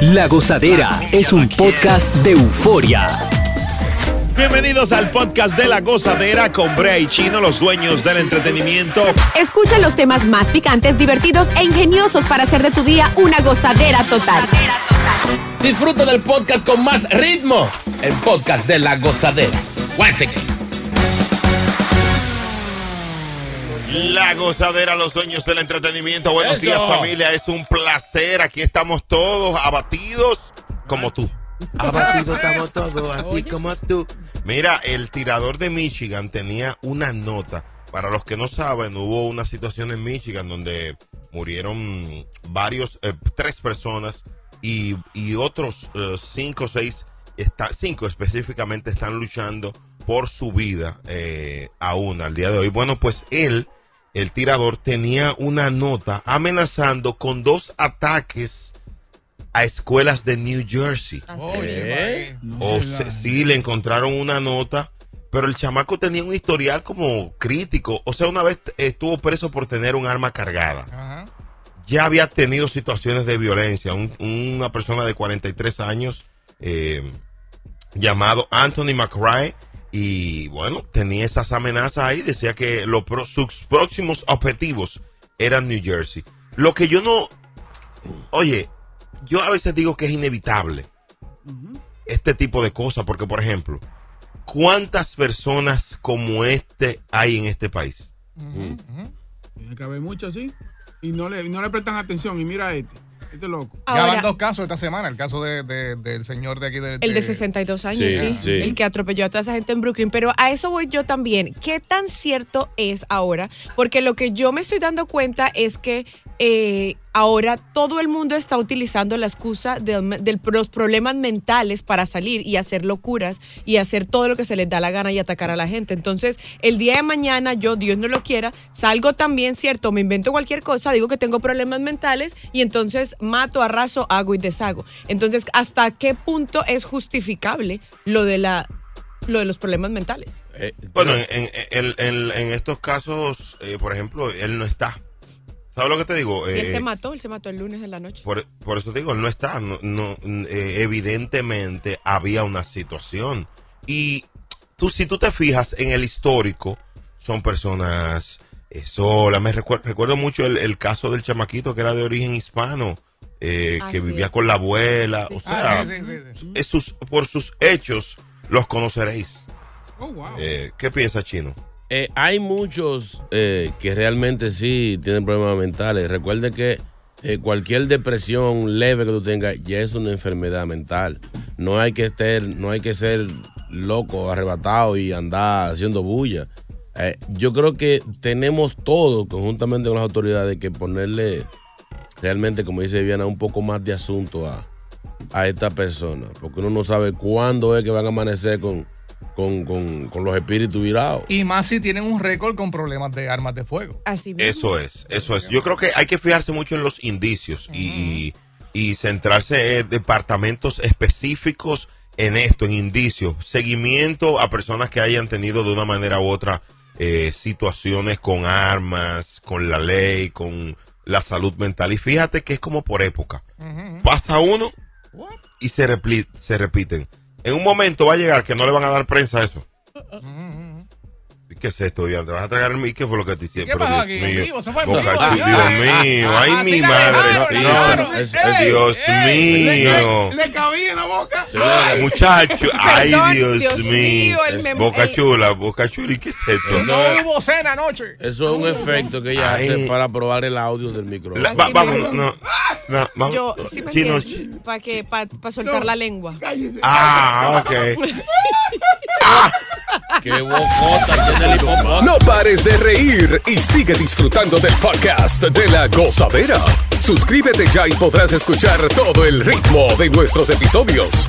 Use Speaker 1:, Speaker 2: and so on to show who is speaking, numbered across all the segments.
Speaker 1: La Gozadera es un podcast de euforia.
Speaker 2: Bienvenidos al podcast de La Gozadera con Brea y Chino, los dueños del entretenimiento.
Speaker 3: Escucha los temas más picantes, divertidos e ingeniosos para hacer de tu día una gozadera total.
Speaker 4: Disfruta del podcast con más ritmo. El podcast de La Gozadera.
Speaker 2: La Gozadera, los dueños del entretenimiento. Buenos
Speaker 4: Eso.
Speaker 2: días, familia. Es un placer. Aquí estamos todos abatidos como tú. Abatidos estamos todos, así como tú. Mira, el tirador de Michigan tenía una nota. Para los que no saben, hubo una situación en Michigan donde murieron varios, eh, tres personas y, y otros eh, cinco o seis, está, cinco específicamente están luchando por su vida eh, aún al día de hoy. Bueno, pues él, el tirador, tenía una nota amenazando con dos ataques a escuelas de New Jersey.
Speaker 4: ¿Eh?
Speaker 2: O se- sí, le encontraron una nota, pero el chamaco tenía un historial como crítico. O sea, una vez estuvo preso por tener un arma cargada. Ya había tenido situaciones de violencia. Un- una persona de 43 años eh, llamado Anthony McRae. Y bueno, tenía esas amenazas ahí. Decía que pro- sus próximos objetivos eran New Jersey. Lo que yo no. Oye, yo a veces digo que es inevitable este tipo de cosas, porque por ejemplo, ¿cuántas personas como este hay en este país?
Speaker 5: Tiene que haber mucho, sí. Y no le, y no le prestan atención. Y mira este. Este loco.
Speaker 6: Ya
Speaker 3: Ahora-
Speaker 6: van dos casos esta semana. El caso de, de- del señor de aquí de,
Speaker 3: El de 62 años,
Speaker 4: Sí,
Speaker 3: sí,
Speaker 4: sí.
Speaker 3: El que atropelló a toda esa gente en Brooklyn. Pero a eso voy yo también. ¿Qué tan cierto es ahora? Porque lo que yo me estoy dando cuenta es que eh, ahora todo el mundo está utilizando la excusa de, los problemas mentales para salir y hacer locuras y hacer todo lo que se les da la gana y atacar a la gente. Entonces, el día de mañana, yo, Dios no lo quiera, salgo también, ¿cierto? Me invento cualquier cosa, digo que tengo problemas mentales y entonces mato, arraso, hago y deshago. Entonces, ¿hasta qué punto es justificable lo de la lo de los problemas mentales?
Speaker 4: Eh,
Speaker 2: Bueno, en, en- en- en- en estos casos, eh, por ejemplo, él no está. ¿Sabes lo que te digo?
Speaker 3: Él
Speaker 2: Eh,
Speaker 3: se mató, él se mató el lunes en la noche.
Speaker 2: por, por eso te digo, él no está. No, no, eh, evidentemente había una situación. Y tú, si tú te fijas en el histórico, son personas eh, solas. Me recuer- recuerdo mucho el, el caso del chamaquito que era de origen hispano, eh, que vivía con la abuela. O sea,
Speaker 6: Ah, sí, sí, sí, sí.
Speaker 2: es sus- por sus hechos los conoceréis.
Speaker 5: Oh, wow.
Speaker 2: Eh, ¿Qué piensa Chino?
Speaker 4: Eh, hay muchos eh, que realmente sí tienen problemas mentales. Recuerde que eh, cualquier depresión leve que tú tengas ya es una enfermedad mental. No hay que estar, no hay que ser loco, arrebatado y andar haciendo bulla. Yo creo que tenemos todos, conjuntamente con las autoridades, que ponerle realmente, como dice Viviana, un poco más de asunto a, a esta persona. Porque uno no sabe cuándo es que van a amanecer con, con, con- con los espíritus virados.
Speaker 6: Y más si tienen un récord con problemas de armas de fuego.
Speaker 3: Así mismo.
Speaker 2: Eso es, eso es. Yo creo que hay que fijarse mucho en los indicios y, y centrarse en departamentos específicos en esto, en indicios, seguimiento a personas que hayan tenido de una manera u otra eh, situaciones con armas, con la ley, con la salud mental. Y fíjate que es como por época. Pasa uno y se, repli- se repiten. En un momento va a llegar que no le van a dar prensa a eso. ¿Qué es esto, Iván? ¿Te vas a tragar el mic? ¿Qué fue lo que te hicieron?
Speaker 6: ¿Qué pasó aquí?
Speaker 2: Mío.
Speaker 6: vivo, se fue en
Speaker 2: Boca
Speaker 6: vivo,
Speaker 2: Chula,
Speaker 6: ya.
Speaker 2: Dios mío, ay mi madre. Dios mío.
Speaker 5: Le cabía en la boca.
Speaker 2: Muchacho, ay Dios,
Speaker 3: Dios
Speaker 2: mío. Boca chula, boca chula, ¿y qué es esto?
Speaker 6: No hubo cena anoche.
Speaker 4: Eso es un efecto que ella
Speaker 2: Ay.
Speaker 4: hace para probar el audio del micrófono.
Speaker 2: La- va-
Speaker 3: Así
Speaker 2: vamos, no, no, vamos.
Speaker 3: Yo, sí para que para soltar la lengua.
Speaker 5: Cállese.
Speaker 2: Ah, ok.
Speaker 4: ¡Qué bocota!
Speaker 1: No pares de reír y sigue disfrutando del podcast de la gozadera. Suscríbete ya y podrás escuchar todo el ritmo de nuestros episodios.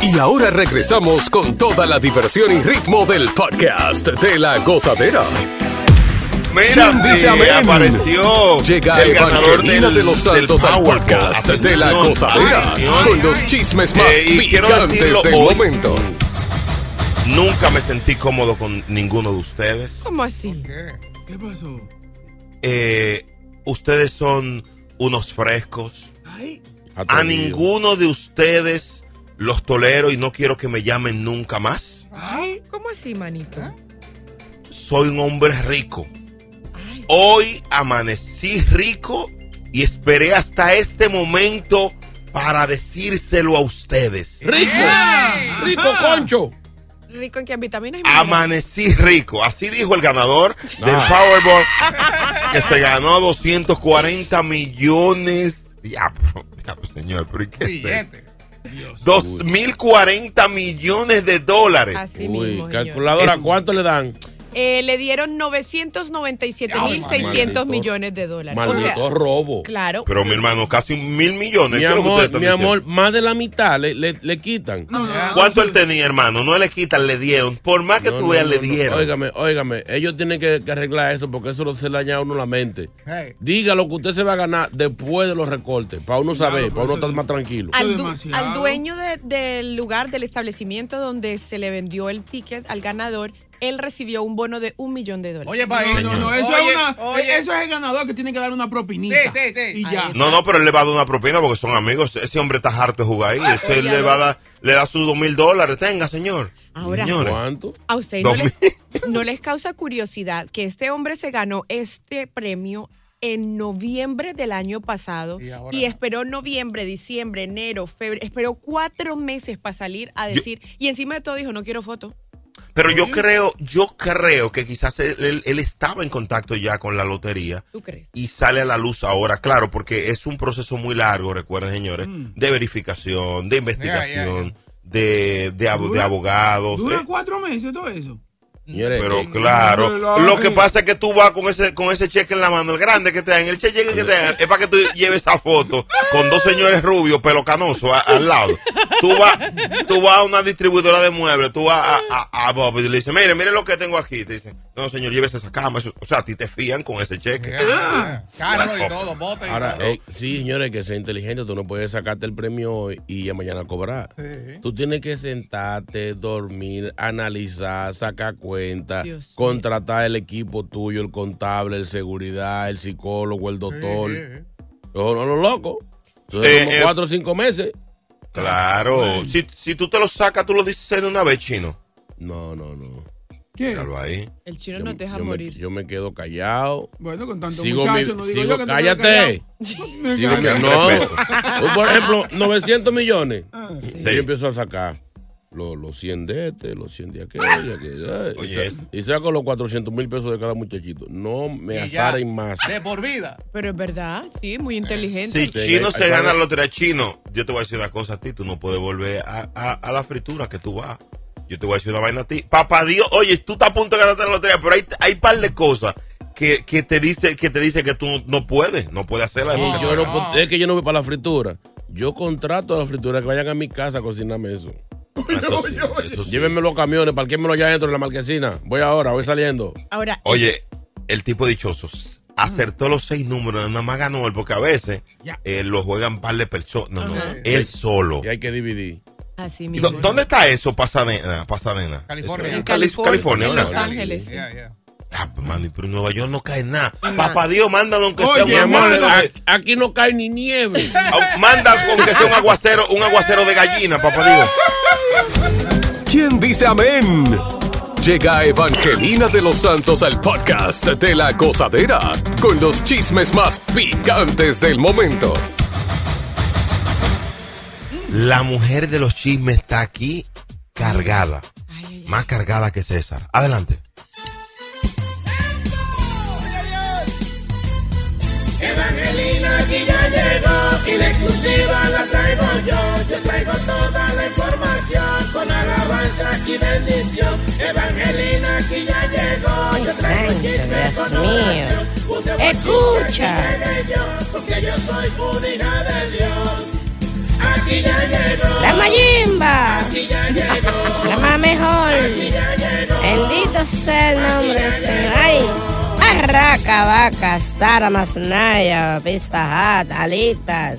Speaker 1: Y ahora regresamos con toda la diversión y ritmo del podcast de la gozadera.
Speaker 2: Mira,
Speaker 1: ¿Quién dice
Speaker 2: eh,
Speaker 1: amén?
Speaker 2: apareció
Speaker 1: Llega
Speaker 2: el ganador del,
Speaker 1: de los Santos al podcast de la gozadera con los chismes más
Speaker 2: Eh,
Speaker 1: picantes del
Speaker 2: hoy.
Speaker 1: momento.
Speaker 2: Nunca me sentí cómodo con ninguno de ustedes.
Speaker 3: ¿Cómo así?
Speaker 6: ¿Qué?
Speaker 5: ¿Qué pasó?
Speaker 2: Eh, ustedes son unos frescos.
Speaker 5: Ay,
Speaker 2: A ninguno de ustedes los tolero y no quiero que me llamen nunca más.
Speaker 3: Ay, ¿cómo así, manito?
Speaker 2: Soy un hombre rico.
Speaker 3: Ay,
Speaker 2: Hoy amanecí rico y esperé hasta este momento para decírselo a ustedes.
Speaker 4: ¡Rico! ¡Rico, concho!
Speaker 3: rico en que en vitaminas y.
Speaker 2: Amanecí rico. Así dijo el ganador del
Speaker 4: Ah.
Speaker 2: Powerball que se ganó 240 millones. Diablo, diablo, señor, pero ¿y qué es. 2040 millones de dólares.
Speaker 3: Así
Speaker 4: Uy,
Speaker 3: mismo,
Speaker 4: calculadora,
Speaker 2: Es-
Speaker 4: ¿cuánto le dan?
Speaker 3: Eh, le dieron 997.600
Speaker 4: Maldito.
Speaker 3: millones de dólares. O
Speaker 4: Maldito
Speaker 3: sea,
Speaker 4: robo.
Speaker 3: claro.
Speaker 2: Pero mi hermano, casi mil millones.
Speaker 4: Mi
Speaker 2: ¿Qué es lo que
Speaker 4: amor, mi más de la mitad le, le, le quitan.
Speaker 6: Ya.
Speaker 2: ¿Cuánto él tenía, hermano? No le quitan, le dieron. Por más que
Speaker 4: No,
Speaker 2: tú
Speaker 4: no,
Speaker 2: veas,
Speaker 4: no,
Speaker 2: le
Speaker 4: no.
Speaker 2: dieron.
Speaker 4: Óigame, óigame, ellos tienen que, que arreglar eso porque eso lo- se le daña a uno la mente.
Speaker 6: Hey.
Speaker 4: Diga lo que usted se va a ganar después de los recortes, para uno saber,
Speaker 5: Claro,
Speaker 4: para uno estar más tranquilo.
Speaker 3: Al, du- dueño de- del lugar, del establecimiento donde se le vendió el ticket al ganador, él recibió un bono de un millón de dólares.
Speaker 6: Oye, país.
Speaker 5: No, no, no, eso
Speaker 6: Oye,
Speaker 5: es una.
Speaker 6: oye.
Speaker 5: Eso es el ganador que tiene que dar una propinita.
Speaker 6: Sí, sí, sí.
Speaker 5: Y ya.
Speaker 2: No, no, pero él le va a dar una propina porque son amigos. Ese hombre está harto de jugar ahí. Ese él le va a dar, le da sus dos mil dólares. Tenga, señor.
Speaker 3: Ahora-
Speaker 2: Señores.
Speaker 4: ¿Cuánto?
Speaker 3: ¿A usted no,
Speaker 2: Dos
Speaker 3: le-
Speaker 2: mil.
Speaker 3: no les causa curiosidad que este hombre se ganó este premio en noviembre del año pasado
Speaker 6: Y ahora
Speaker 3: y esperó noviembre, diciembre, enero, febrero, esperó cuatro meses para salir a decir y encima de todo dijo no quiero foto.
Speaker 2: Pero yo creo, yo creo que quizás él, él- él estaba en contacto ya con la lotería
Speaker 3: ¿Tú crees?
Speaker 2: y sale a la luz ahora, claro, porque es un proceso muy largo, recuerden, señores,
Speaker 5: Mm.
Speaker 2: de verificación, de investigación, De, de, abogados.
Speaker 5: Dura
Speaker 2: eh,
Speaker 5: cuatro meses todo eso.
Speaker 2: Pero
Speaker 4: eh,
Speaker 2: claro, lo que pasa es que tú vas con ese con ese cheque en la mano, el grande que te dan, el cheque que te dan, es para que tú lleves esa foto con dos señores rubios, pelo canoso, a- al lado. Tú vas, tú vas a una distribuidora de muebles, tú vas a, a, a Bob y le dices, mire, mire lo que tengo aquí. Te dicen, no señor, llévese esa cama. Eso- O sea, a ti te fían con ese cheque.
Speaker 6: Ya, Carro y todo, bote y
Speaker 4: Ahora,
Speaker 6: todo.
Speaker 4: eh, sí, señores, que sea inteligente, tú no puedes sacarte el premio hoy y ya mañana cobrar.
Speaker 6: Sí.
Speaker 4: Tú tienes que sentarte, dormir, analizar, sacar cuenta,
Speaker 3: Dios
Speaker 4: contratar el equipo tuyo, el contable, el seguridad, el psicólogo, el doctor.
Speaker 6: Sí, sí, sí.
Speaker 4: No, no, lo loco. Entonces,
Speaker 2: Eh,
Speaker 4: como
Speaker 2: eh,
Speaker 4: cuatro o cinco meses.
Speaker 2: Claro. Si, si tú te lo sacas, tú lo dices de una vez, chino.
Speaker 4: No, no, no.
Speaker 5: ¿Qué?
Speaker 2: Míralo ahí.
Speaker 3: El chino
Speaker 4: Yo,
Speaker 3: no te deja
Speaker 4: yo me,
Speaker 3: morir.
Speaker 4: yo me quedo callado.
Speaker 5: Bueno, con tanto
Speaker 4: Sigo
Speaker 5: muchacho,
Speaker 4: mi-
Speaker 5: no digo
Speaker 4: sigo-
Speaker 5: yo que
Speaker 4: cállate. Sigo
Speaker 5: callo.
Speaker 4: no. Por ejemplo, 900 millones.
Speaker 5: Ah, sí.
Speaker 4: Yo empiezo a sacar. Los, los 100 de este, los 100 de aquella. que- ay, y,
Speaker 2: Oye,
Speaker 4: sa- y saco los 400 mil pesos de cada muchachito. No me azaren más.
Speaker 6: De por vida.
Speaker 3: Pero es verdad, sí, muy inteligente.
Speaker 2: Si
Speaker 4: Sí,
Speaker 2: Chino
Speaker 4: hay-
Speaker 2: se
Speaker 4: hay
Speaker 2: gana la lotería chino, yo te voy a decir una cosa a ti, tú no puedes volver a, a- a la fritura que tú vas. Yo te voy a decir una vaina a ti. Papá Dios, oye, tú estás a punto de ganarte la lotería, pero hay, hay par de cosas que, que te dice que te dice que tú no puedes, no puedes hacerla.
Speaker 4: Y yo no puedo- es que yo no voy para la fritura. Yo contrato a la fritura que vayan a mi casa a cocinarme eso.
Speaker 2: Sí, sí.
Speaker 4: Llévenme los camiones, parquémelo allá adentro en la marquesina. Voy ahora, voy saliendo.
Speaker 3: Ahora,
Speaker 2: Oye, el tipo dichoso acertó los seis números, nada más ganó él, porque a veces eh, lo juegan par de personas. No, no, él solo.
Speaker 4: Y hay que dividir.
Speaker 3: así
Speaker 2: ¿Y
Speaker 3: mismo.
Speaker 2: dó- ¿Dónde está eso, Pasadena? Pasadena?
Speaker 6: California.
Speaker 2: Eso,
Speaker 6: En
Speaker 2: Cali- California,
Speaker 3: en
Speaker 2: ¿verdad?
Speaker 3: Los Ángeles.
Speaker 6: Yeah, yeah.
Speaker 2: Ah, pues, mano, pero en Nueva York no cae nada. Papá Dios, mándanos aunque
Speaker 5: Oye,
Speaker 2: sea un aguacero. de-
Speaker 4: Aquí, no cae ni nieve.
Speaker 2: Manda aunque sea un aguacero, un aguacero de gallina, papá Dios.
Speaker 1: ¿Quién dice amén? Llega Evangelina de los Santos al podcast de la gozadera con los chismes más picantes del momento.
Speaker 2: La mujer de los chismes está aquí cargada.
Speaker 3: Ay, ay, ay.
Speaker 2: Más cargada que César. Adelante.
Speaker 7: Evangelina aquí ya llegó y la exclusiva información con alabanza y bendición. Evangelina aquí ya llegó. Yo traigo
Speaker 8: Dios
Speaker 7: con
Speaker 8: mío. Escucha.
Speaker 7: porque yo soy hija de Dios. Aquí ya llegó.
Speaker 8: La Mayimba,
Speaker 7: Aquí ya llegó.
Speaker 8: la más mejor.
Speaker 7: Aquí ya llegó.
Speaker 8: Bendito sea el nombre del Señor. Ay, arraca, vaca, stara, masnaya, pizza alitas.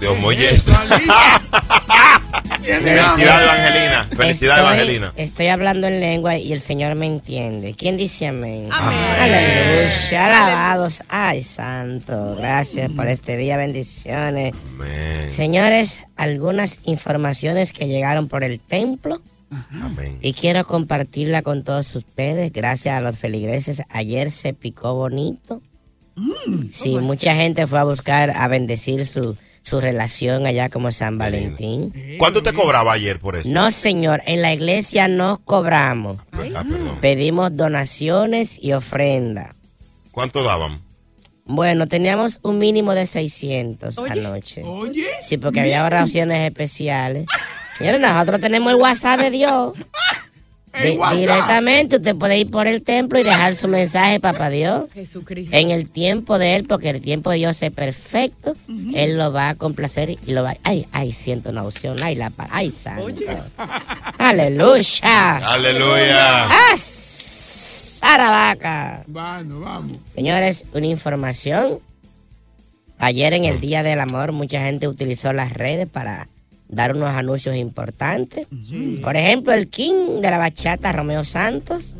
Speaker 2: Dios mío, oye. Felicidades, Evangelina. Felicidades,
Speaker 8: Estoy-
Speaker 2: Evangelina.
Speaker 8: Estoy hablando en lengua y el Señor me entiende. ¿Quién dice amén?
Speaker 3: Amén.
Speaker 8: Aleluya, alabados. Ay, santo, gracias por este día, bendiciones.
Speaker 2: Amén.
Speaker 8: Señores, algunas informaciones que llegaron por el templo
Speaker 2: Amén.
Speaker 8: y quiero compartirla con todos ustedes. Gracias a los feligreses, ayer se picó bonito. Sí, mucha gente fue a buscar, a bendecir su, su relación allá como San Valentín.
Speaker 2: ¿Cuánto te cobraba ayer por eso?
Speaker 8: No, señor, en la iglesia no cobramos.
Speaker 2: Ah, perdón.
Speaker 8: Pedimos donaciones y ofrenda.
Speaker 2: ¿Cuánto daban?
Speaker 8: Bueno, teníamos un mínimo de 600
Speaker 3: Oye.
Speaker 8: anoche.
Speaker 5: Oye.
Speaker 8: Sí, porque había oraciones especiales. Señores, nosotros tenemos el WhatsApp de Dios. Di- directamente usted puede ir por el templo y dejar su mensaje, papá Dios.
Speaker 3: Jesucristo.
Speaker 8: En el tiempo de Él, porque el tiempo de Dios es perfecto, Él lo va a complacer y lo va Ay, ay, siento una opción. Ay, la Ay, santo.
Speaker 3: Oye.
Speaker 8: Aleluya.
Speaker 2: Aleluya.
Speaker 8: ¡Ah, Saravaca!
Speaker 5: Vamos, vamos.
Speaker 8: Señores, una información. Ayer en el Día del Amor mucha gente utilizó las redes para dar unos anuncios importantes. Por ejemplo, el King de la bachata, Romeo Santos,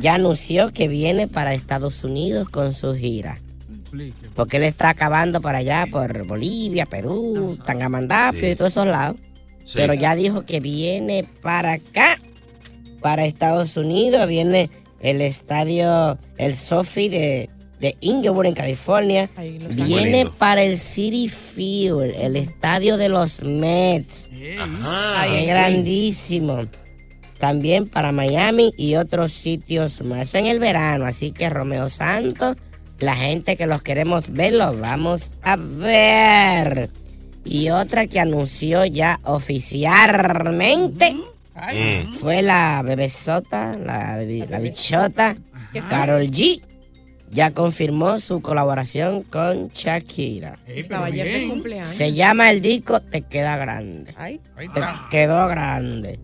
Speaker 8: ya anunció que viene para Estados Unidos con su gira. Porque él está acabando para allá, por Bolivia, Perú, Tangamandapio
Speaker 2: Sí.
Speaker 8: y todos esos lados.
Speaker 2: Sí.
Speaker 8: Pero ya dijo que viene para acá, para Estados Unidos. Viene el estadio, el Sophie de, de Inglewood en California. Viene para el City Field, el estadio de los Mets.
Speaker 2: Ajá.
Speaker 8: Qué grandísimo. También para Miami y otros sitios más. Eso en el verano. Así que Romeo Santos, la gente que los queremos ver, los vamos a ver. Y otra que anunció ya oficialmente
Speaker 2: Mm.
Speaker 8: fue la bebesota, la, la bichota, Carol G. Ya confirmó su colaboración con Shakira.
Speaker 5: Ey,
Speaker 3: Estaba
Speaker 5: pero
Speaker 3: ayer de
Speaker 5: bien.
Speaker 3: cumpleaños.
Speaker 8: Se llama el disco Te queda grande.
Speaker 3: Ay,
Speaker 8: Te quedó grande.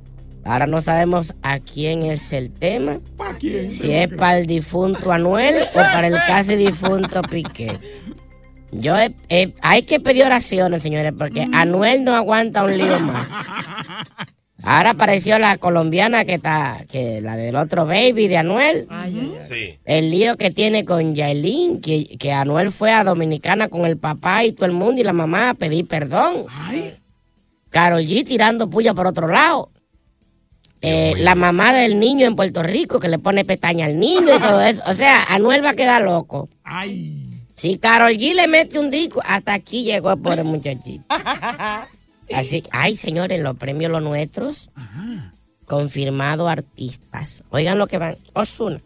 Speaker 8: Ahora no sabemos a quién es el tema.
Speaker 5: ¿Para quién?
Speaker 8: Si es para el difunto Anuel o para el casi difunto Piqué. Yo he- he- hay que pedir oraciones, señores, porque Anuel no aguanta un lío más. Ahora apareció la colombiana que está, que la del otro baby de Anuel.
Speaker 3: ay, ay, ay.
Speaker 2: Sí.
Speaker 8: El lío que tiene con Yailin, que, que Anuel fue a Dominicana con el papá y todo el mundo y la mamá a pedir perdón.
Speaker 5: Ay,
Speaker 8: Carol G tirando puya por otro lado. Eh, la mamá del niño en Puerto Rico que le pone pestaña al niño y todo eso. O sea, Anuel va a quedar loco.
Speaker 5: ay.
Speaker 8: Si Carol G le mete un disco, hasta aquí llegó el pobre muchachito. Así, ay, señores, los premios los nuestros. Confirmado artistas. Oigan lo que van. Osuna.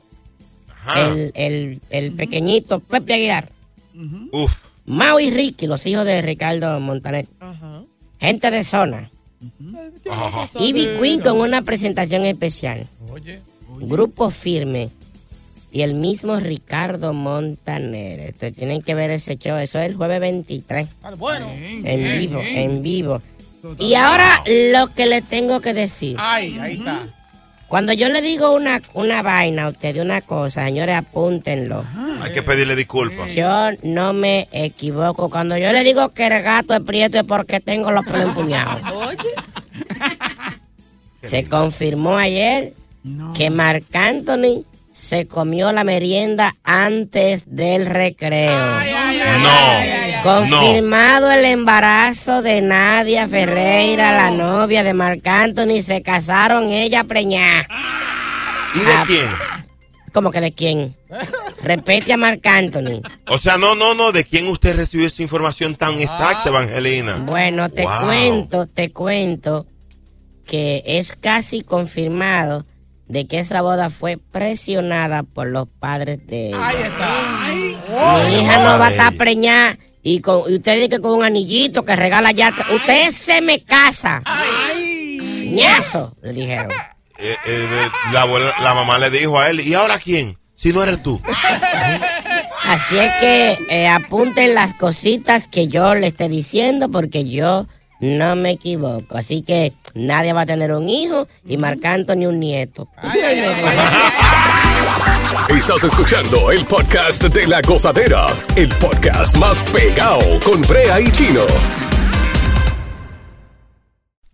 Speaker 8: El, el, el pequeñito Pepe Aguilar.
Speaker 2: Uf.
Speaker 8: Mau y Ricky, los hijos de Ricardo Montaner. Gente de zona. Ivy Queen con una presentación especial.
Speaker 6: Oye.
Speaker 8: Grupo firme. Y el mismo Ricardo Montaner. Este, tienen que ver ese show. Eso es el jueves 23.
Speaker 6: Bueno.
Speaker 8: En vivo, en vivo. Y ahora lo que le tengo que decir.
Speaker 6: Ay, ahí está.
Speaker 8: Cuando yo le digo una, una vaina a usted de una cosa, señores, apúntenlo.
Speaker 2: Hay que pedirle disculpas.
Speaker 8: Yo no me equivoco. Cuando yo le digo que el gato es prieto es porque tengo los pelos empuñados. Se confirmó ayer que Marc Anthony se comió la merienda antes del recreo.
Speaker 2: No.
Speaker 8: Confirmado el embarazo de Nadia Ferreira, la novia de Marc Anthony. Se casaron ella preñada.
Speaker 2: ¿Y de
Speaker 8: Ah.
Speaker 2: quién?
Speaker 8: ¿Cómo que de quién? Repete a Marc Anthony.
Speaker 2: O sea, no, no, no. ¿De quién usted recibió esa información tan exacta, Evangelina?
Speaker 8: Bueno, te
Speaker 2: Wow.
Speaker 8: cuento, te cuento que es casi confirmado de que esa boda fue presionada por los padres de ella.
Speaker 6: Ahí está.
Speaker 8: Mi hija no va a estar preñada y, con, y usted dice que con un anillito que regala ya. Usted se me casa. Ñazo, le dijeron.
Speaker 2: Eh, eh, la, abuela- la mamá le dijo a él, ¿y ahora quién? Si no eres tú.
Speaker 8: Así es que eh, apunten las cositas que yo le esté diciendo porque yo no me equivoco. Así que nadie va a tener un hijo y Marc Anthony un nieto.
Speaker 1: Estás escuchando el podcast de la gozadera, el podcast más pegado con Brea y Chino.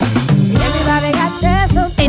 Speaker 9: En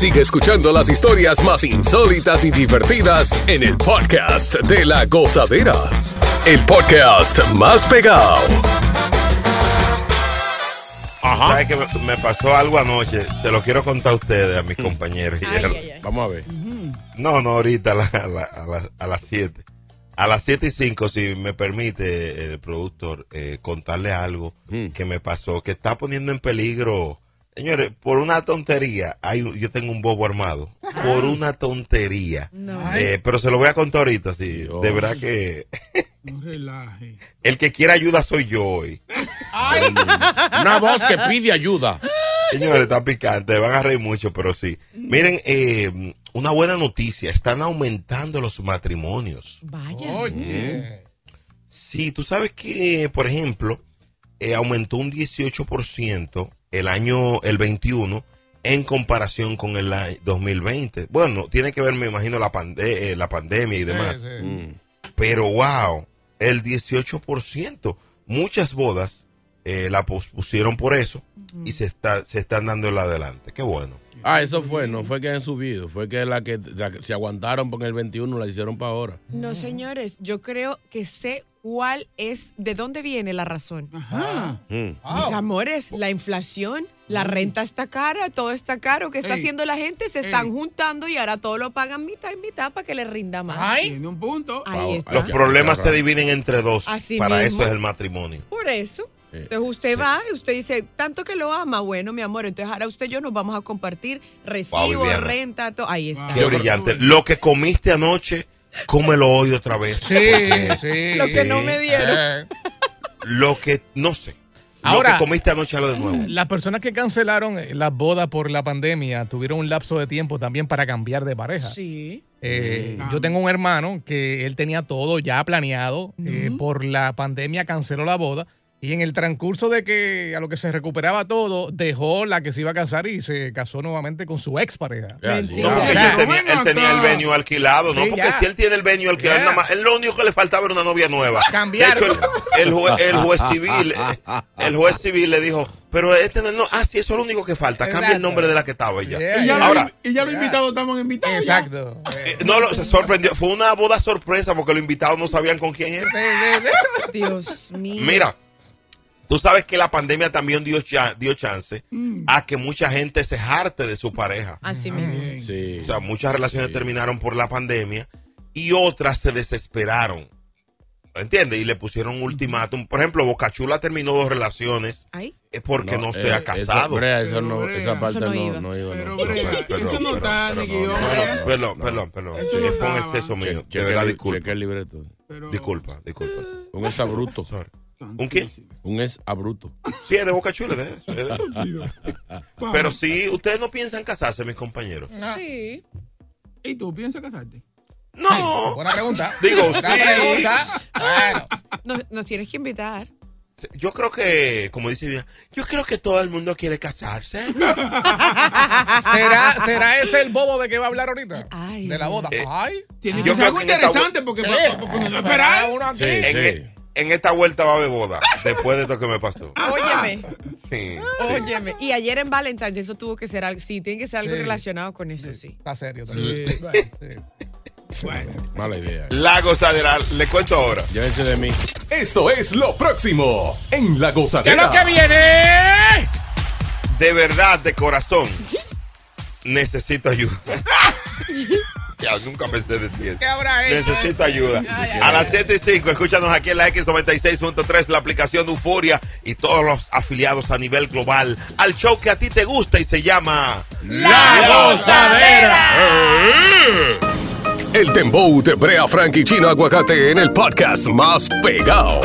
Speaker 1: Sigue escuchando las historias más insólitas y divertidas en el podcast de la gozadera. El podcast más pegado.
Speaker 2: ¿Sabe que me- pasó algo anoche? Se lo quiero contar a ustedes, a mis compañeros.
Speaker 4: Vamos a ver.
Speaker 2: No, no, ahorita a, la- a la- a la- a las 7. A las 7 y 5, si me permite el productor, eh, contarle algo que me pasó, que está poniendo en peligro. Señores, por una tontería, hay, yo tengo un bobo armado. Por una tontería. Eh, pero se lo voy a contar ahorita, sí. De verdad que
Speaker 5: No relaje.
Speaker 2: el que quiera ayuda soy yo hoy.
Speaker 4: Una voz que pide ayuda.
Speaker 2: Señores, está picante, van a reír mucho, pero sí. Miren, eh, una buena noticia, están aumentando los matrimonios.
Speaker 3: Vaya.
Speaker 6: Oye.
Speaker 2: Sí, tú sabes que, por ejemplo, eh, aumentó un 18% el año, el 21, en comparación con el año 2020. Bueno, tiene que ver, me imagino, la, pande- eh, la pandemia y demás.
Speaker 6: Sí, sí.
Speaker 2: Pero wow, el 18%. Muchas bodas eh, la pospusieron por eso y se, está, se están dando el adelante. Qué bueno.
Speaker 4: Ah, eso fue, no fue que han subido, fue que la que, la que se aguantaron por el 21 la hicieron para ahora.
Speaker 3: No, señores, yo creo que sé cuál es, de dónde viene la razón.
Speaker 5: Ajá.
Speaker 4: Mm.
Speaker 3: Mis amores, la inflación, la renta está cara, todo está caro. ¿Qué está
Speaker 5: Ey.
Speaker 3: haciendo la gente? Se
Speaker 5: Ey.
Speaker 3: están juntando y ahora todo lo pagan mitad y mitad para que les rinda más.
Speaker 6: Ay.
Speaker 5: Tiene un punto.
Speaker 3: Ahí
Speaker 4: Wow.
Speaker 3: está.
Speaker 2: Los problemas se dividen entre dos.
Speaker 3: Así
Speaker 2: Para
Speaker 3: mismo.
Speaker 2: eso es el matrimonio.
Speaker 3: Por eso.
Speaker 4: Eh.
Speaker 3: Entonces usted va y usted dice, tanto que lo ama, bueno, mi amor, entonces ahora usted y yo nos vamos a compartir recibo, renta, todo. Ahí está.
Speaker 2: Qué brillante. Lo que comiste anoche, cómelo hoy otra vez.
Speaker 6: Sí, sí.
Speaker 3: Lo que no me dieron.
Speaker 6: Eh,
Speaker 2: Lo que, no sé.
Speaker 10: Ahora-
Speaker 2: lo que comiste anoche lo de nuevo.
Speaker 10: Las personas que cancelaron eh, las bodas por la pandemia tuvieron un lapso de tiempo también para cambiar de pareja.
Speaker 3: Sí.
Speaker 10: Eh, Yo tengo un hermano que él tenía todo ya planeado. eh, por la pandemia canceló la boda. Y en el transcurso de que a lo que se recuperaba todo, dejó la que se iba a casar y se casó nuevamente con su ex pareja.
Speaker 2: No, porque él tenía, él tenía el venue alquilado, ¿no?
Speaker 10: Sí,
Speaker 2: porque
Speaker 10: ya.
Speaker 2: si él tiene el venue alquilado,
Speaker 10: Ya.
Speaker 2: nada más, él lo único que le faltaba era una novia nueva.
Speaker 10: Cambiar.
Speaker 2: De hecho, el, el jue- el juez civil, el juez civil le dijo, pero este no, ah, sí, eso es lo único que falta, cambia el nombre de la que estaba ella.
Speaker 5: Y ya,
Speaker 2: Ahora,
Speaker 5: lo, y ya los invitados estaban invitados.
Speaker 10: Exacto.
Speaker 2: eh, no, lo- se sorprendió, fue una boda sorpresa porque los invitados no sabían con quién era.
Speaker 3: Dios mío.
Speaker 2: Mira, tú sabes que la pandemia también dio, cha- dio chance a que mucha gente se jarte de su pareja.
Speaker 3: Así mismo.
Speaker 2: O sea, muchas relaciones terminaron por la pandemia y otras se desesperaron. ¿Entiendes? Y le pusieron un ultimátum. Por ejemplo, Bocachula terminó dos relaciones es porque no, se
Speaker 4: eh,
Speaker 2: ha casado.
Speaker 4: Eso, Brea, eso no, esa parte
Speaker 3: Eso no
Speaker 4: no,
Speaker 3: iba.
Speaker 4: no iba.
Speaker 5: Pero, eso no está, ni
Speaker 2: perdón, perdón, perdón.
Speaker 5: Eso
Speaker 2: Sí,
Speaker 5: no
Speaker 2: fue un exceso mío.
Speaker 4: Che-
Speaker 2: De verdad, disculpa.
Speaker 4: cheque el libreto.
Speaker 2: Disculpa, disculpa.
Speaker 4: Un es abruto.
Speaker 2: Sorry. ¿Un qué?
Speaker 4: Un es abruto.
Speaker 2: Sí, es de eso. es de- Pero sí, ustedes no piensan casarse, mis compañeros.
Speaker 3: Sí.
Speaker 5: ¿Y tú piensas casarte?
Speaker 2: No.
Speaker 10: Buena pregunta.
Speaker 2: Digo,
Speaker 10: Buena
Speaker 2: sí.
Speaker 10: pregunta. Bueno.
Speaker 3: Nos, nos tienes que invitar.
Speaker 2: Yo creo que, como dice bien, yo creo que todo el mundo quiere casarse.
Speaker 10: ¿Será, ¿Será ese el bobo de que va a hablar ahorita? de la boda.
Speaker 2: Eh,
Speaker 10: Ay.
Speaker 5: Tiene
Speaker 2: Yo
Speaker 5: que ser
Speaker 2: creo
Speaker 5: algo interesante porque no esperar.
Speaker 10: uno aquí.
Speaker 4: Sí,
Speaker 2: en,
Speaker 4: sí.
Speaker 2: En esta vuelta va a haber boda, después de esto que me pasó.
Speaker 3: Óyeme,
Speaker 2: Sí.
Speaker 3: óyeme. Y ayer en Valentine's eso tuvo que ser algo, sí, tiene que ser algo
Speaker 10: Sí.
Speaker 3: relacionado con eso, sí.
Speaker 10: Está serio. está
Speaker 5: Sí.
Speaker 4: Mala idea.
Speaker 2: La gozadera, le cuento ahora.
Speaker 4: Llévense de mí.
Speaker 1: Esto es lo próximo en La
Speaker 4: ¿Qué es
Speaker 1: Gozadera.
Speaker 4: lo que viene?
Speaker 2: De verdad, de corazón, necesito ayuda. ya, nunca pensé decir eso.
Speaker 10: ¿Qué habrá hecho?
Speaker 2: Necesito ayuda.
Speaker 10: Ay, ay,
Speaker 2: A las 7 y 5, escúchanos aquí en la X96.3, la aplicación de Euforia y todos los afiliados a nivel global al show que a ti te gusta y se llama
Speaker 3: La Gozadera.
Speaker 1: El Dembow de Brea Frank y Chino Aguacate en el podcast más pegado.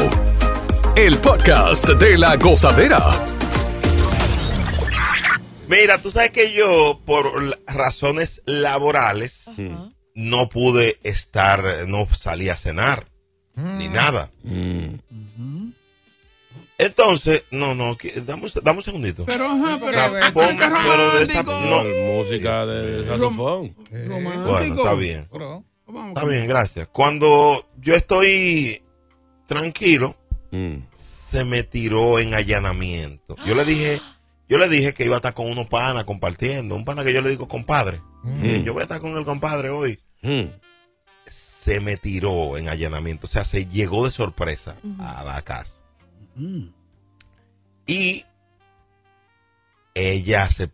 Speaker 1: El podcast de La Gozadera.
Speaker 2: Mira, tú sabes que yo, por razones laborales, no pude estar, no salí a cenar, ni nada. Entonces, no, no, que- dame, un- dame un segundito.
Speaker 5: Pero, ajá, pero,
Speaker 2: La
Speaker 5: pero,
Speaker 2: pon-
Speaker 5: qué
Speaker 2: pero de esa- no.
Speaker 4: Música de saxofón.
Speaker 5: Romántico.
Speaker 2: Bueno, está bien.
Speaker 10: Bro.
Speaker 2: Está bien, gracias. Cuando yo estoy tranquilo,
Speaker 4: Mm.
Speaker 2: se me tiró en allanamiento. Yo le dije, yo le dije que iba a estar con unos panas compartiendo, un pana que yo le digo compadre. Eh, Yo voy a estar con el compadre hoy.
Speaker 4: Mm.
Speaker 2: Se me tiró en allanamiento, o sea, se llegó de sorpresa a la casa.
Speaker 5: Mm.
Speaker 2: Y ella se,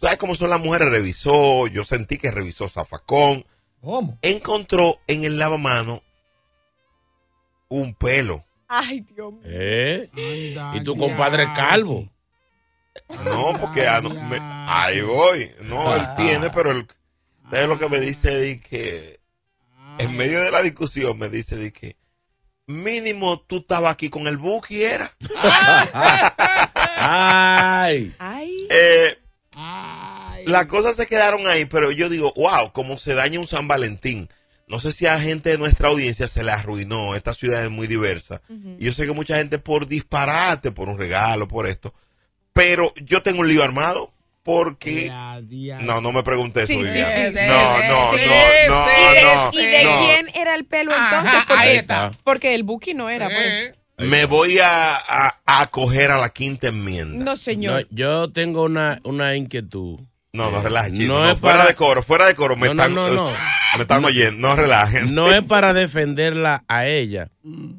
Speaker 2: ¿sabes cómo son las mujeres? Revisó, yo sentí que revisó zafacón,
Speaker 10: ¿Cómo?
Speaker 2: encontró en el lavamano un pelo.
Speaker 3: Ay, Dios mío.
Speaker 4: ¿Eh?
Speaker 5: Anda,
Speaker 4: Y tu compadre es calvo.
Speaker 2: No, porque ah, no, me- ahí voy. No, él tiene, pero él, ¿sabes lo que me dice? De que en medio de la discusión me dice de que mínimo tú estabas aquí con el Buki, era.
Speaker 4: Ay.
Speaker 3: Ay.
Speaker 2: Eh,
Speaker 5: Ay.
Speaker 2: las cosas se quedaron ahí, pero yo digo, wow, cómo se daña un San Valentín. No sé si a gente de nuestra audiencia se le arruinó. Esta ciudad es muy diversa. Y yo sé que mucha gente por disparate, por un regalo, por esto. Pero yo tengo un lío armado porque... No, no me pregunté eso.
Speaker 3: Sí,
Speaker 2: no, no, no, no,
Speaker 3: ¿Y de,
Speaker 2: no,
Speaker 3: y de
Speaker 2: no.
Speaker 3: quién era el pelo
Speaker 10: Ajá,
Speaker 3: entonces?
Speaker 10: ahí
Speaker 3: Porque,
Speaker 10: está.
Speaker 3: porque el Buki no era, pues.
Speaker 10: Eh,
Speaker 2: Me voy a, a, a acoger a la quinta enmienda.
Speaker 3: No,
Speaker 4: No,
Speaker 3: señor.
Speaker 4: yo tengo una, una inquietud.
Speaker 2: No, no, relajen. chicos.
Speaker 4: No
Speaker 2: No,
Speaker 4: es
Speaker 2: fuera
Speaker 4: para-
Speaker 2: de coro, fuera de coro. Me
Speaker 4: No, no,
Speaker 2: están,
Speaker 4: no, no.
Speaker 2: Me están oyendo. No relajen.
Speaker 4: No es para defenderla a ella,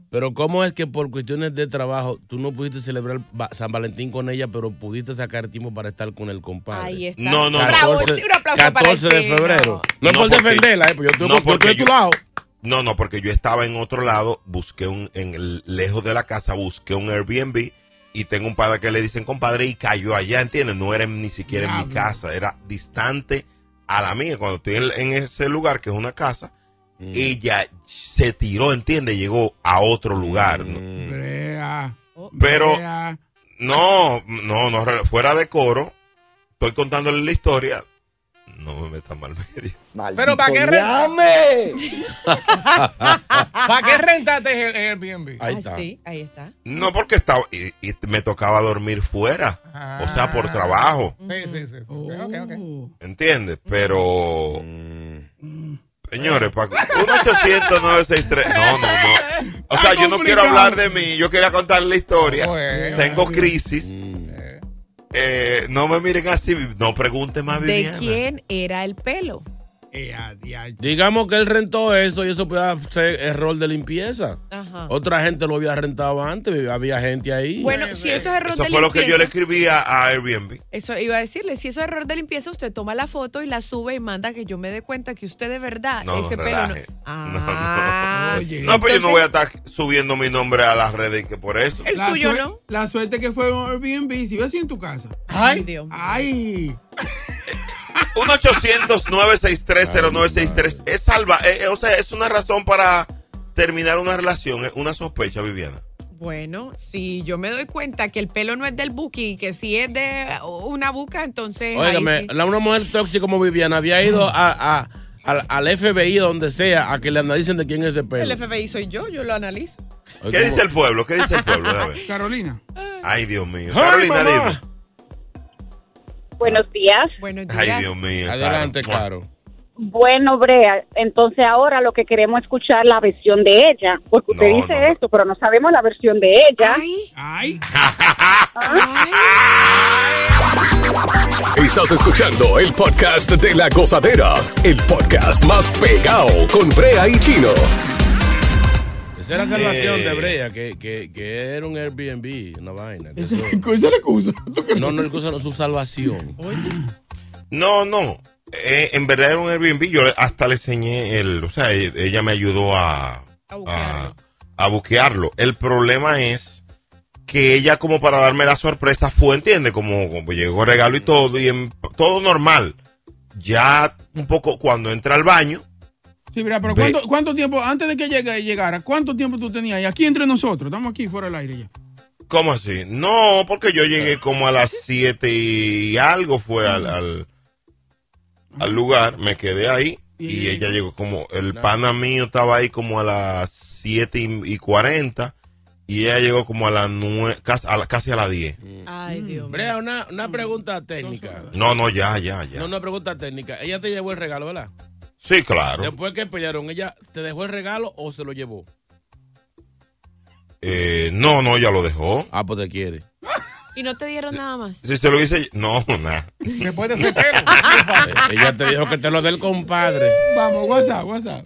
Speaker 4: pero ¿cómo es que por cuestiones de trabajo tú no pudiste celebrar San Valentín con ella, pero pudiste sacar tiempo para estar con el compadre?
Speaker 3: Ahí está.
Speaker 2: No, no, no.
Speaker 3: Bravo,
Speaker 4: 14,
Speaker 3: sí, un aplauso para
Speaker 4: 14 de febrero. No, es
Speaker 2: No,
Speaker 4: por
Speaker 2: porque-
Speaker 4: defenderla, eh, pues yo estoy,
Speaker 2: no,
Speaker 4: yo estoy
Speaker 2: porque
Speaker 4: de tu
Speaker 2: yo-
Speaker 4: lado.
Speaker 2: No, no, porque yo estaba en otro lado, busqué un, en el- lejos de la casa, busqué un Airbnb y tengo un padre que le dicen compadre y cayó allá, ¿entiendes? No era ni siquiera en mi casa, era distante a la mía. Cuando estoy en, en ese lugar, que es una casa,
Speaker 4: Mm.
Speaker 2: ella se tiró, ¿entiendes? Llegó a otro lugar. ¿no?
Speaker 4: Mm.
Speaker 5: Brea.
Speaker 2: Pero-
Speaker 5: Brea.
Speaker 2: No, no, no, fuera de coro, estoy contándole la historia. No me metan mal medio.
Speaker 10: Pero ¿para qué
Speaker 6: ¡Llame!
Speaker 10: ¿Para qué rentaste el Airbnb?
Speaker 4: Ahí
Speaker 3: Ah, sí, ahí está.
Speaker 2: No, porque estaba y, y me tocaba dormir fuera, o sea, por trabajo,
Speaker 10: Sí, sí, sí. sí. Ok, ok.
Speaker 2: ¿entiendes? Pero, señores, pa- 1-800-963, no, no, no. O sea, yo no quiero hablar de mí, yo quería contar la historia.
Speaker 10: Bueno.
Speaker 2: Tengo crisis. Eh, no me miren así, no pregunten más,
Speaker 3: ¿De
Speaker 2: Viviana.
Speaker 3: quién era el pelo?
Speaker 4: Digamos que él rentó eso y eso puede ser error de limpieza.
Speaker 3: Ajá.
Speaker 4: Otra gente lo había rentado antes, había gente ahí.
Speaker 3: Bueno, si eso es error
Speaker 2: Eso
Speaker 3: de
Speaker 2: fue lo que yo le
Speaker 3: limpieza,
Speaker 2: escribí a, Airbnb.
Speaker 3: Eso iba a decirle, si eso es error de limpieza, usted toma la foto y la sube y manda que yo me dé cuenta que usted de verdad
Speaker 2: No,
Speaker 3: ese
Speaker 2: relaje.
Speaker 3: pelo no. Ah,
Speaker 2: No, pero yo no voy a estar subiendo mi nombre a las redes que por eso.
Speaker 3: El
Speaker 5: la
Speaker 3: suyo no.
Speaker 5: La suerte que fue un Airbnb, si ves así en tu casa.
Speaker 10: Ay,
Speaker 3: Dios.
Speaker 5: Ay.
Speaker 2: 1-800-963-0963. Es salva, eh, eh, o sea, es una razón para terminar una relación, eh, una sospecha, Viviana.
Speaker 3: Bueno, si yo me doy cuenta que el pelo no es del buki y que si es de una buca, entonces.
Speaker 4: Óigame,
Speaker 3: sí.
Speaker 4: la, una mujer tóxica como Viviana había ido a, a- al, al FBI, donde sea, a que le analicen de quién es ese pelo.
Speaker 3: El FBI soy yo, yo lo analizo.
Speaker 2: ¿Qué
Speaker 4: ¿cómo?
Speaker 2: dice el pueblo? ¿Qué dice el pueblo? A ver.
Speaker 5: Carolina.
Speaker 2: Ay, Dios mío. Carolina, dime.
Speaker 11: Buenos días.
Speaker 3: Buenos días.
Speaker 2: Ay, Dios mío.
Speaker 4: Adelante,
Speaker 2: Caro.
Speaker 4: Caro.
Speaker 11: Bueno, Brea, entonces ahora lo que queremos es escuchar la versión de ella, porque usted
Speaker 2: No,
Speaker 11: dice
Speaker 2: no, no.
Speaker 11: esto, pero no sabemos la versión de ella.
Speaker 3: Ay,
Speaker 5: Ay.
Speaker 1: Estás escuchando el podcast de la gozadera, el podcast más pegado con Brea y Chino.
Speaker 4: Esa era la salvación
Speaker 2: Eh.
Speaker 4: de Brea, que, que, que era un Airbnb, una vaina. que eso-
Speaker 5: Esa es la excusa.
Speaker 4: No, no, el cosa no, su salvación.
Speaker 2: No, no. Eh, en verdad era un Airbnb. Yo hasta le enseñé el. O sea, e- ella me ayudó a.
Speaker 3: A buquearlo.
Speaker 2: a buquearlo. El problema es que ella, como para darme la sorpresa, fue, ¿entiendes? Como, como llegó regalo y todo, y en- todo normal. Ya un poco cuando entra al baño.
Speaker 5: Sí, mira, pero ¿cuánto, ¿cuánto tiempo, antes de que llegue, llegara, cuánto tiempo tú tenías ahí? Aquí entre nosotros, estamos aquí fuera del aire ya.
Speaker 2: ¿Cómo así? No, porque yo llegué como a las 7 y algo fue al, al, al lugar, me quedé ahí y ella llegó como, el pana mío estaba ahí como a las 7 y, y 40 y ella llegó como a las 9, casi a, la- casi a las 10.
Speaker 3: Ay, Dios mío.
Speaker 4: Brea, una, una pregunta técnica.
Speaker 2: No, no, ya, ya, ya.
Speaker 4: No, una pregunta técnica. Ella te llevó el regalo, ¿verdad?
Speaker 2: Sí, claro.
Speaker 4: Después que pelearon, ¿ella te dejó el regalo o se lo llevó?
Speaker 2: Eh, no, no, ya lo dejó.
Speaker 4: Ah, pues te quiere.
Speaker 3: Y no te dieron nada más.
Speaker 2: Si se lo hice, no, nada.
Speaker 10: Después de ese pelo.
Speaker 4: Eh, Ella te dijo que te lo dé el compadre.
Speaker 5: Vamos, WhatsApp, WhatsApp.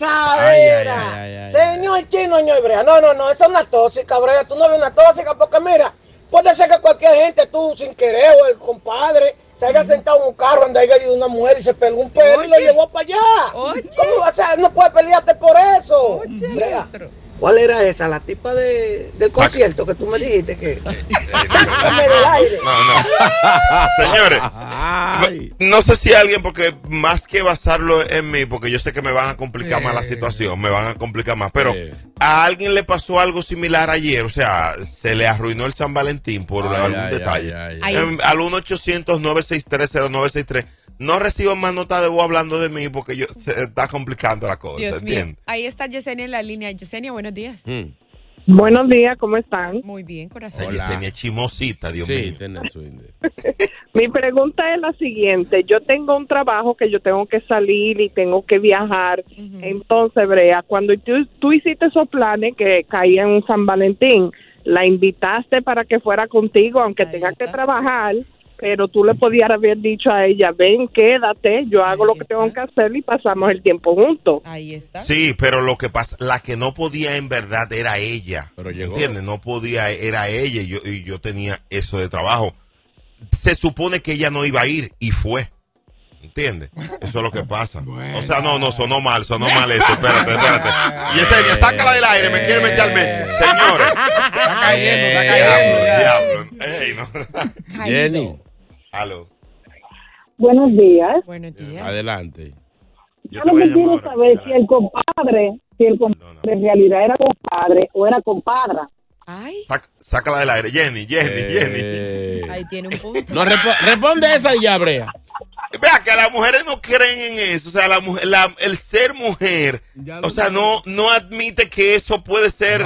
Speaker 4: Ay, ay, ay, ay, ay.
Speaker 6: Señor chino, señor Brea. No, no, no, esa es una tóxica, Brea. Tú no ves una tóxica porque mira, puede ser que cualquier gente, tú sin querer o el compadre, se haya sentado en un carro donde haya ido una mujer y se pegó un pelo y lo llevó para allá.
Speaker 3: Oye.
Speaker 6: ¿Cómo va a ser? No puedes pelearte por eso.
Speaker 3: Oye.
Speaker 6: ¿Cuál era esa? La tipa de, del concierto que tú me dijiste que. Sácame del aire.
Speaker 2: No, no. Señores,
Speaker 4: Ay.
Speaker 2: no sé si alguien, porque más que basarlo en mí, porque yo sé que me van a complicar más la situación, me van a complicar más, pero
Speaker 4: Eh.
Speaker 2: a alguien le pasó algo similar ayer, o sea, se le arruinó el San Valentín por
Speaker 4: Ay,
Speaker 2: algún
Speaker 4: ay,
Speaker 2: detalle.
Speaker 4: ay, ay,
Speaker 3: ay.
Speaker 2: Em, al 1-800-963-0963. No reciban más nota de voz hablando de mí porque yo, se está complicando la cosa,
Speaker 3: Dios mío.
Speaker 2: ¿entiendes?
Speaker 3: Ahí está Yesenia en la línea. Yesenia, buenos días.
Speaker 4: Mm.
Speaker 11: Buenos días, ¿cómo están?
Speaker 3: Muy bien, corazón.
Speaker 4: Hola.
Speaker 2: Yesenia chimosita, Dios
Speaker 4: Sí,
Speaker 2: mío.
Speaker 11: Mi pregunta es la siguiente. Yo tengo un trabajo que yo tengo que salir y tengo que viajar.
Speaker 3: Ujú.
Speaker 11: Entonces, Brea, cuando tú, tú hiciste esos planes que caían en San Valentín, la invitaste para que fuera contigo, aunque
Speaker 3: Ahí
Speaker 11: tenga que
Speaker 3: está.
Speaker 11: trabajar, pero tú le podías haber dicho a ella, ven, quédate, yo hago
Speaker 3: Ahí
Speaker 11: lo que tengo que hacer y pasamos el tiempo juntos.
Speaker 3: Ahí está.
Speaker 2: Sí, pero lo que pasa, la que no podía en verdad era ella.
Speaker 4: Pero llegó.
Speaker 2: ¿Entiendes? No podía, era ella y yo, y yo tenía eso de trabajo. Se supone que ella no iba a ir y fue. ¿Entiendes? Eso es lo que pasa. O sea, no, no, sonó mal, sonó mal esto. Espérate, espérate. Yesenia, sácala del aire, me quiere meter al medio. Señores.
Speaker 10: Está cayendo, está
Speaker 2: Diablo,
Speaker 10: cayendo.
Speaker 2: diablo. Ey, no.
Speaker 4: Jenny,
Speaker 2: Aló.
Speaker 11: Buenos días.
Speaker 3: Buenos días.
Speaker 4: adelante.
Speaker 2: Yo
Speaker 11: Yo lo que quiero saber si el compadre, si el compadre
Speaker 2: No, no.
Speaker 11: en realidad era compadre o era compadra.
Speaker 3: Ay,
Speaker 2: Sac- sácala del aire. Jenny, Jenny,
Speaker 4: Eh.
Speaker 3: ahí tiene un punto.
Speaker 4: No, responde esa y ya, Brea.
Speaker 2: Jenny. Vea que las mujeres no creen en eso. O sea, la mujer, la- el ser mujer, o sea, no, no admite que eso puede ser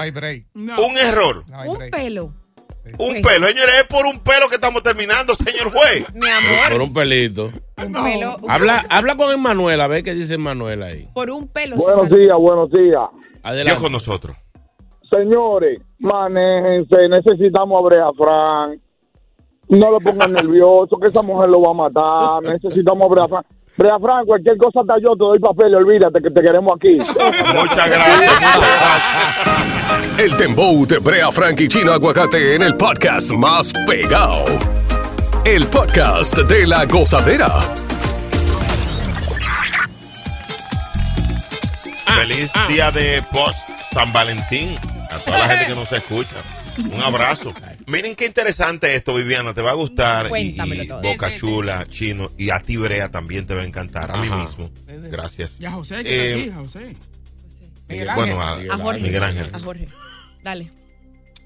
Speaker 10: No
Speaker 2: un error.
Speaker 3: Un pelo.
Speaker 2: Un pelo, señores, es por un pelo que estamos terminando, señor juez.
Speaker 3: Mi amor,
Speaker 4: Por un pelito.
Speaker 3: un pelo.
Speaker 4: Habla, habla con Emanuel, a ver qué dice Emanuel ahí.
Speaker 3: Por un pelo.
Speaker 12: Buenos días, buenos días.
Speaker 2: Dios
Speaker 4: Adelante.
Speaker 2: con nosotros.
Speaker 12: Señores, manéjense, necesitamos a Brea Frank. No lo pongan nervioso, que esa mujer lo va a matar. Necesitamos a Brea Frank. Brea Frank, cualquier cosa hasta yo te doy papel, olvídate que te queremos aquí.
Speaker 2: Muchas gracias, muchas gracias.
Speaker 1: El Dembow de Brea Frank y Chino Aguacate en el podcast más pegado. El podcast de la gozadera.
Speaker 2: Feliz día de post San Valentín a toda la gente que nos escucha. Un abrazo. Miren qué interesante esto, Viviana. Te va a gustar. Y,
Speaker 3: Cuéntamelo
Speaker 2: y
Speaker 3: todo.
Speaker 2: Boca Chula, Chino. Y a ti, Brea, también te va a encantar. A mí mismo. Gracias.
Speaker 5: Ya, José, que
Speaker 2: Eh,
Speaker 5: está aquí, José.
Speaker 10: Miguel
Speaker 2: bueno, a,
Speaker 3: A Jorge.
Speaker 2: Miguel Ángel.
Speaker 3: A Jorge. Dale.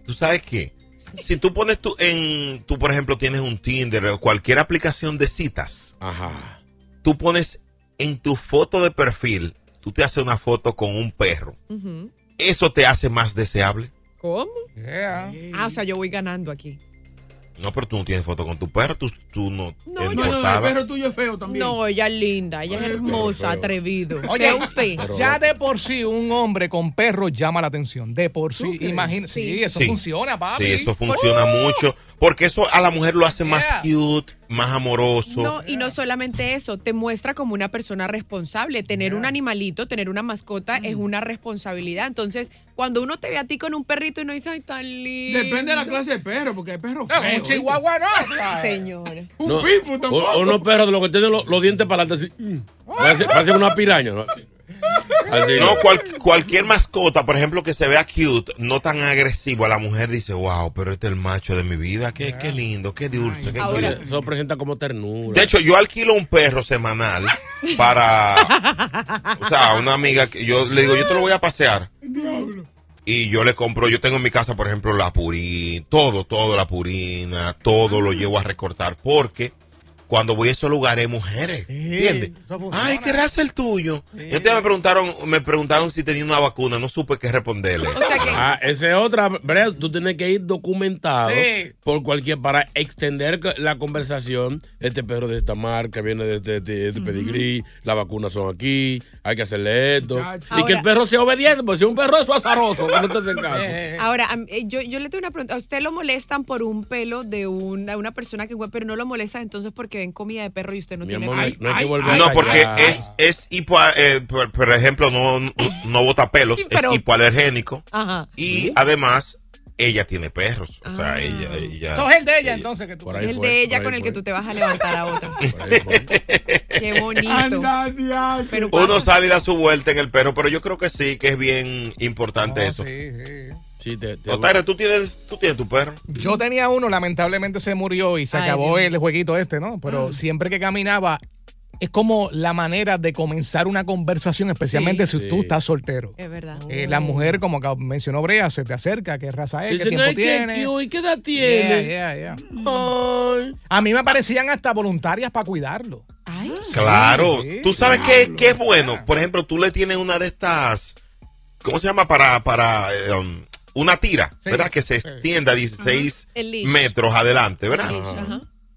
Speaker 2: ¿Tú sabes qué? Si tú pones tu, en, tú por ejemplo tienes un Tinder o cualquier aplicación de citas,
Speaker 4: Ajá.
Speaker 2: tú pones en tu foto de perfil, tú te haces una foto con un perro. ¿Eso te hace más deseable?
Speaker 3: ¿Cómo?
Speaker 10: Yeah.
Speaker 3: Ah, o sea, yo voy ganando aquí.
Speaker 2: No, pero tú no tienes foto con tu perro, tú, tú no,
Speaker 3: No,
Speaker 5: No, no, el perro tuyo es feo también.
Speaker 3: No, ella es linda, ella es hermosa, atrevido.
Speaker 10: Oye,
Speaker 3: ¿Qué usted?
Speaker 10: ya de por sí un hombre con perro llama la atención. De por sí, imagínate. Sí,
Speaker 3: Sí.
Speaker 10: eso
Speaker 2: Sí.
Speaker 10: funciona, papi.
Speaker 2: Sí, eso funciona mucho. Porque eso a la mujer lo hace más
Speaker 10: Yeah.
Speaker 2: cute, más amoroso.
Speaker 3: No, y no solamente eso, te muestra como una persona responsable. Tener un animalito, tener una mascota es una responsabilidad. Entonces, cuando uno te ve a ti con un perrito y no dice, ay, tan lindo.
Speaker 5: Depende de la clase de perro, porque hay perros
Speaker 10: No,
Speaker 5: feos.
Speaker 10: un chihuahua no.
Speaker 3: Señora.
Speaker 5: Un
Speaker 4: No,
Speaker 5: pitbull tampoco.
Speaker 4: o- unos perros de los que tienen los, los dientes para adelante así. mm, Parece, parece una piraña, ¿no? Así.
Speaker 2: No, cual- cualquier mascota, por ejemplo, que se vea cute, no tan agresivo, la mujer dice, wow, pero este es el macho de mi vida, qué, qué lindo, qué dulce, qué
Speaker 3: Ahora-
Speaker 2: cute".
Speaker 4: Eso presenta como ternura.
Speaker 2: De hecho, yo alquilo un perro semanal para, o sea, una amiga, que yo le digo, yo te lo voy a pasear. Y yo le compro, yo tengo en mi casa, por ejemplo, la purina, todo, todo, la purina, todo lo llevo a recortar, porque cuando voy a esos lugares, mujeres, ¿entiendes? Ay, ¿qué raza el tuyo? Y ustedes me preguntaron, me preguntaron si tenía una vacuna, no supe qué responderle.
Speaker 3: O sea que
Speaker 4: Ah, esa es otra, Brea, tú tienes que ir documentado
Speaker 10: Sí.
Speaker 4: por cualquier, para extender la conversación. Este perro de esta marca viene de este, de este pedigrí, las vacunas son aquí, hay que hacerle esto.
Speaker 5: Muchacho.
Speaker 4: Y que el perro sea obediente, porque si un perro es azaroso, que no te hacen caso.
Speaker 10: Eh,
Speaker 3: Ahora, am- eh, yo, yo le tengo una pregunta. ¿A usted lo molestan por un pelo de una, una persona que pero no lo molestan entonces porque ven comida de perro y usted no
Speaker 4: Mi
Speaker 3: tiene
Speaker 4: amor, no hay, que volver
Speaker 2: porque es, es hipo, eh, por, por ejemplo, no, no, bota pelos,
Speaker 3: Sí, pero-
Speaker 2: es hipoalergénico.
Speaker 3: Ajá.
Speaker 2: Y además, ella tiene perros. O sea,
Speaker 3: Ah.
Speaker 2: ella. ella
Speaker 10: Eso es el de ella, entonces. Que tú...
Speaker 4: Por ahí
Speaker 3: el
Speaker 4: fue,
Speaker 3: de ella con el que tú te vas a levantar a otra. Qué bonito.
Speaker 5: Anda.
Speaker 3: Pero
Speaker 2: Uno sale y da su vuelta en el perro, pero yo creo que sí, que es bien importante eso.
Speaker 10: sí, sí.
Speaker 4: Sí, te, te-
Speaker 2: Otaire, ¿tú tienes, tú tienes tu perro.
Speaker 10: Yo tenía uno, lamentablemente se murió y se
Speaker 3: Ay,
Speaker 10: acabó
Speaker 3: Dios.
Speaker 10: el jueguito este, ¿no? Pero siempre que caminaba, es como la manera de comenzar una conversación, especialmente si
Speaker 4: Sí.
Speaker 10: tú estás soltero.
Speaker 3: Es verdad.
Speaker 10: Eh, la mujer, como mencionó Brea, se te acerca, qué raza es, qué
Speaker 4: Dicen,
Speaker 10: tiempo
Speaker 4: qué
Speaker 10: tiene.
Speaker 4: cute, ¿y qué edad tiene?
Speaker 10: yeah, yeah.
Speaker 4: Ay.
Speaker 10: A mí me parecían hasta voluntarias para cuidarlo.
Speaker 3: Ay,
Speaker 2: Claro.
Speaker 10: sí,
Speaker 2: tú sabes qué, qué es bueno. Por ejemplo, tú le tienes una de estas. ¿Cómo se llama? Para. para eh, um, una tira,
Speaker 10: Sí,
Speaker 2: ¿verdad? Que se extienda 16
Speaker 3: El leash.
Speaker 2: metros adelante, ¿verdad?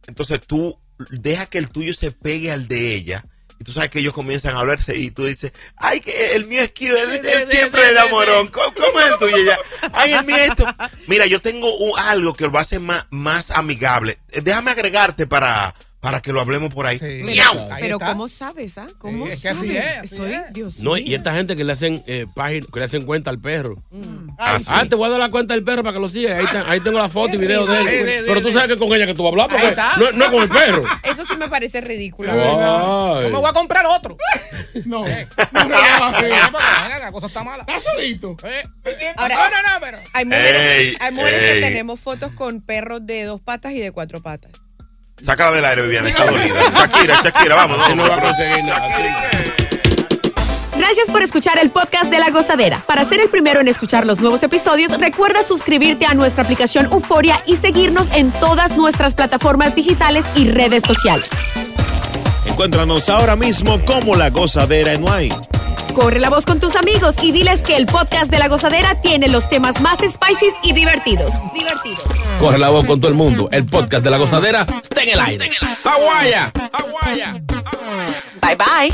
Speaker 2: Entonces tú deja que el tuyo se pegue al de ella. Y tú sabes que ellos comienzan a hablarse y tú dices, ay, que el mío es cute, él, él siempre le da morón. ¿Cómo, cómo es el tuyo? Ay, el mío es esto. Mira, yo tengo un- algo que lo va a hacer más, más amigable. Eh, Déjame agregarte para, para que lo hablemos por ahí.
Speaker 10: Sí.
Speaker 3: Pero. ¿cómo sabes, ah? ¿Cómo
Speaker 10: Sí, es que
Speaker 3: sabes?
Speaker 10: así es, así
Speaker 3: Estoy,
Speaker 10: es.
Speaker 3: Dios
Speaker 4: No,
Speaker 3: mío.
Speaker 4: y esta gente que le hacen eh, página, que le hacen cuenta al perro.
Speaker 2: Ah, sí.
Speaker 4: Ah, te voy a dar la cuenta del perro para que lo sigas. Ahí, tengo la foto y video de él.
Speaker 10: Sí, sí, sí,
Speaker 4: Pero tú
Speaker 10: sí.
Speaker 4: sabes que con ella que tú vas a hablar, porque no, no es con el perro.
Speaker 3: Eso sí me parece ridículo.
Speaker 4: Ay.
Speaker 10: Me voy a comprar otro.
Speaker 5: No.
Speaker 10: Eh, eh, la cosa está mala.
Speaker 5: ¿Estás solito?
Speaker 10: Eh,
Speaker 3: Ahora-
Speaker 10: no, no, no, pero.
Speaker 3: Hay mujeres,
Speaker 2: Ey,
Speaker 3: hay mujeres que tenemos fotos con perros de dos patas y de cuatro patas.
Speaker 2: Sácala del aire, Viviana, está dolida. Shakira, Shakira, vamos.
Speaker 4: No va a conseguir nada.
Speaker 3: Gracias por escuchar el podcast de La Gozadera. Para ser el primero en escuchar los nuevos episodios, recuerda suscribirte a nuestra aplicación Euforia y seguirnos en todas nuestras plataformas digitales y redes sociales.
Speaker 13: Encuéntranos ahora mismo como La Gozadera en Wine.
Speaker 3: Corre la voz con tus amigos y diles que el podcast de La Gozadera tiene los temas más spicy y divertidos. Divertidos.
Speaker 4: Corre la voz con todo el mundo. El podcast de la gozadera está en el aire. ¡Aguaya! ¡Aguaya!
Speaker 3: Bye bye.